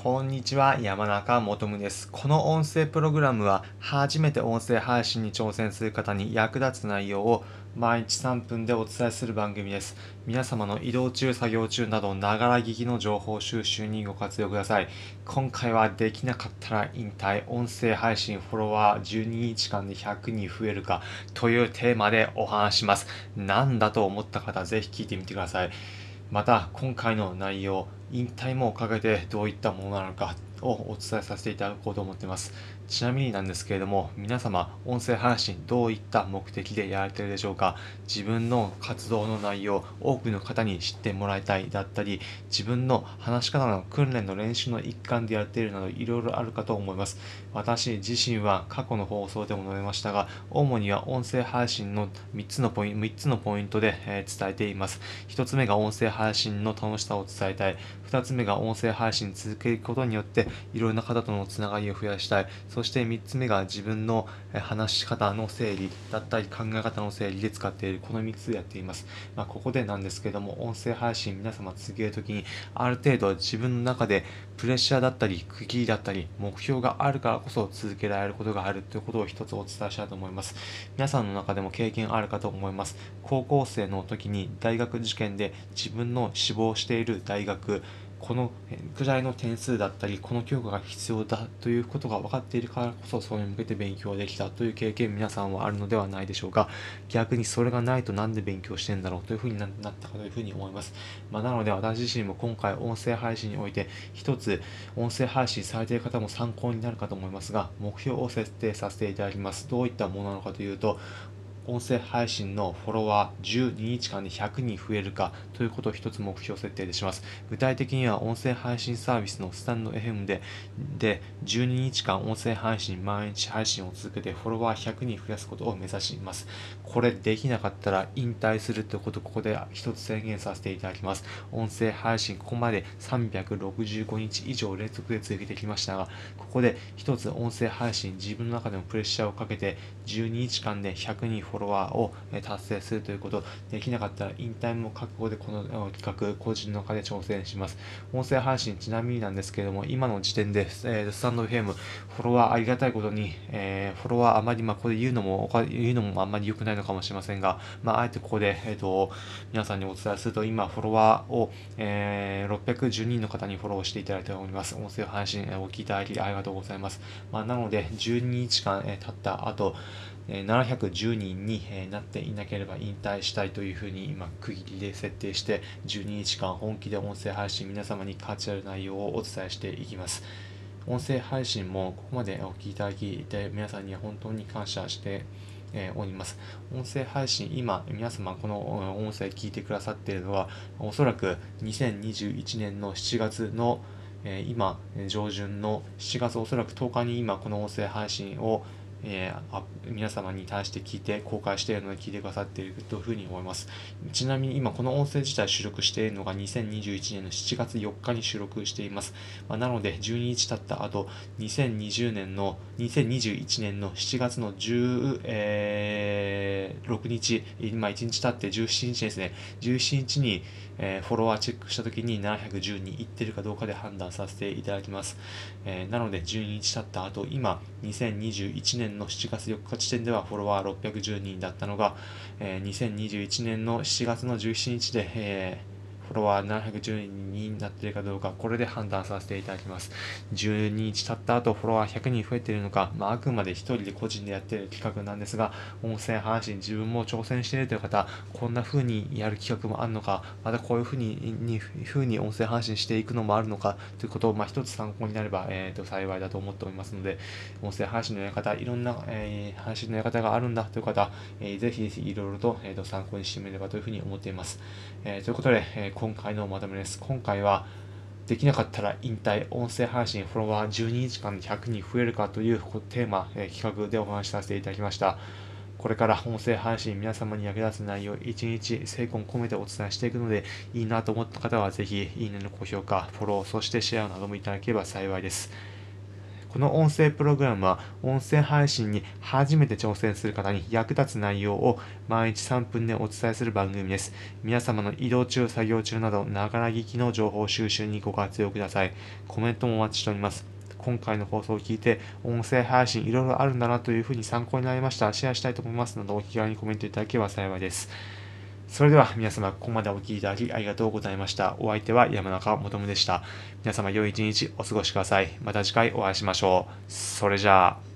こんにちは、山中もとむです。この音声プログラムは、初めて音声配信に挑戦する方に役立つ内容を毎日3分でお伝えする番組です。皆様の移動中、作業中など、ながら聞きの情報収集にご活用ください。今回はできなかったら引退、音声配信フォロワー12日間で100人増えるかというテーマでお話します。なんだと思った方、ぜひ聞いてみてください。また、今回の内容、引退もかけてどういったものなのかをお伝えさせていただこうと思ってます。ちなみになんですけれども、皆様、音声配信どういった目的でやられているでしょうか？自分の活動の内容、多くの方に知ってもらいたいだったり、自分の話し方の訓練の練習の一環でやっているなど、いろいろあるかと思います。私自身は過去の放送でも述べましたが、主には音声配信の3つのポイント、3つのポイントで、え伝えています。1つ目が音声配信の楽しさを伝えたい。2つ目が音声配信続けることによって、いろんな方とのつながりを増やしたい。そして3つ目が自分の話し方の整理だったり考え方の整理で使っているこの3つやっています。まあ、ここでなんですけども、音声配信皆様続けるときにある程度自分の中でプレッシャーだったり、区切りだったり、目標があるからこそ続けられることがあるということを一つお伝えしたいと思います。皆さんの中でも経験あるかと思います。高校生の時に大学受験で自分の志望している大学、このくらいの点数だったり、この教科が必要だということが分かっているからこそ、それに向けて勉強できたという経験、皆さんはあるのではないでしょうか。逆にそれがないとなんで勉強してんだろうというふうになったかというふうに思います。まあ、なので私自身も今回音声配信において、一つ音声配信されている方も参考になるかと思いますが、目標を設定させていただきます。どういったものなのかというと、音声配信のフォロワー12日間で100人増えるかということを一つ目標設定でします。具体的には音声配信サービスのスタンド FM でで12日間音声配信毎日配信を続けてフォロワー100人増やすことを目指します。これできなかったら引退するということをここで一つ宣言させていただきます。音声配信ここまで365日以上連続で続けてきましたが、ここで一つ音声配信自分の中でもプレッシャーをかけて12日間で100人フォロワーォロワーを達成するということ、できなかったら引退も覚悟でこの企画、個人の中で挑戦します。音声配信、ちなみになんですけれども、今の時点で、えー、スタンド FM、フォロワーありがたいことに、えー、フォロワーあまり、まあ、これ言うのも、言うのもあんまり良くないのかもしれませんが、まあ、あえてここで、えっ、ー、と、皆さんにお伝えすると、今、フォロワーを、えー、610人の方にフォローしていただいております。音声配信、お聞きいただきありがとうございます。まあ、なので、12日間、えー、経った後、710人になっていなければ引退したいというふうに今区切りで設定して12日間本気で音声配信皆様に価値ある内容をお伝えしていきます。音声配信もここまでお聞きいただきて皆さんに本当に感謝しております。音声配信、今、皆様この音声聞いてくださっているのは、おそらく2021年の7月の今、上旬の7月おそらく10日に今この音声配信をえー、皆様に対して聞いて、公開しているので聞いてくださっているというふうに思います。ちなみに今この音声自体収録しているのが2021年の7月4日に収録しています。まあ、なので12日経った後、2020年の、2021年の7月の16、えー、日、今1日経って17日ですね、17日に、えー、フォロワーチェックした時に710人いってるかどうかで判断させていただきます。えー、なので12日経った後、今2021年の7月4日時点ではフォロワー610人だったのが、えー、2021年の7月の17日で、えーフォロワー710人になっているかどうか、これで判断させていただきます。12日経った後、フォロワー100人増えているのか、まあ、あくまで1人で個人でやっている企画なんですが、音声配信、自分も挑戦しているという方、こんな風にやる企画もあるのか、またこういう風にに風に音声配信していくのもあるのかということを、まあ、一つ参考になれば、えーと、幸いだと思っておりますので、音声配信のやり方、いろんな、えー、配信のやり方があるんだという方、えー、ぜひぜひいろいろと,、えーと、参考にしてみればというふうに思っています。えー、ということで、えー今回のまとめです。今回は、できなかったら引退、音声配信、フォロワー12日間で100人増えるかというテーマ、え企画でお話しさせていただきました。これから音声配信、皆様に役立つ内容、1日精魂込めてお伝えしていくので、いいなと思った方は、ぜひ、いいねの高評価、フォロー、そしてシェアなどもいただければ幸いです。この音声プログラムは音声配信に初めて挑戦する方に役立つ内容を毎日3分でお伝えする番組です。皆様の移動中、作業中など、ながら聞きの情報収集にご活用ください。コメントもお待ちしております。今回の放送を聞いて、音声配信いろいろあるんだなというふうに参考になりました。シェアしたいと思いますので、お気軽にコメントいただければ幸いです。それでは皆様、ここまでお聴きいただきありがとうございました。お相手は山中もとむでした。皆様、良い一日お過ごしください。また次回お会いしましょう。それじゃあ。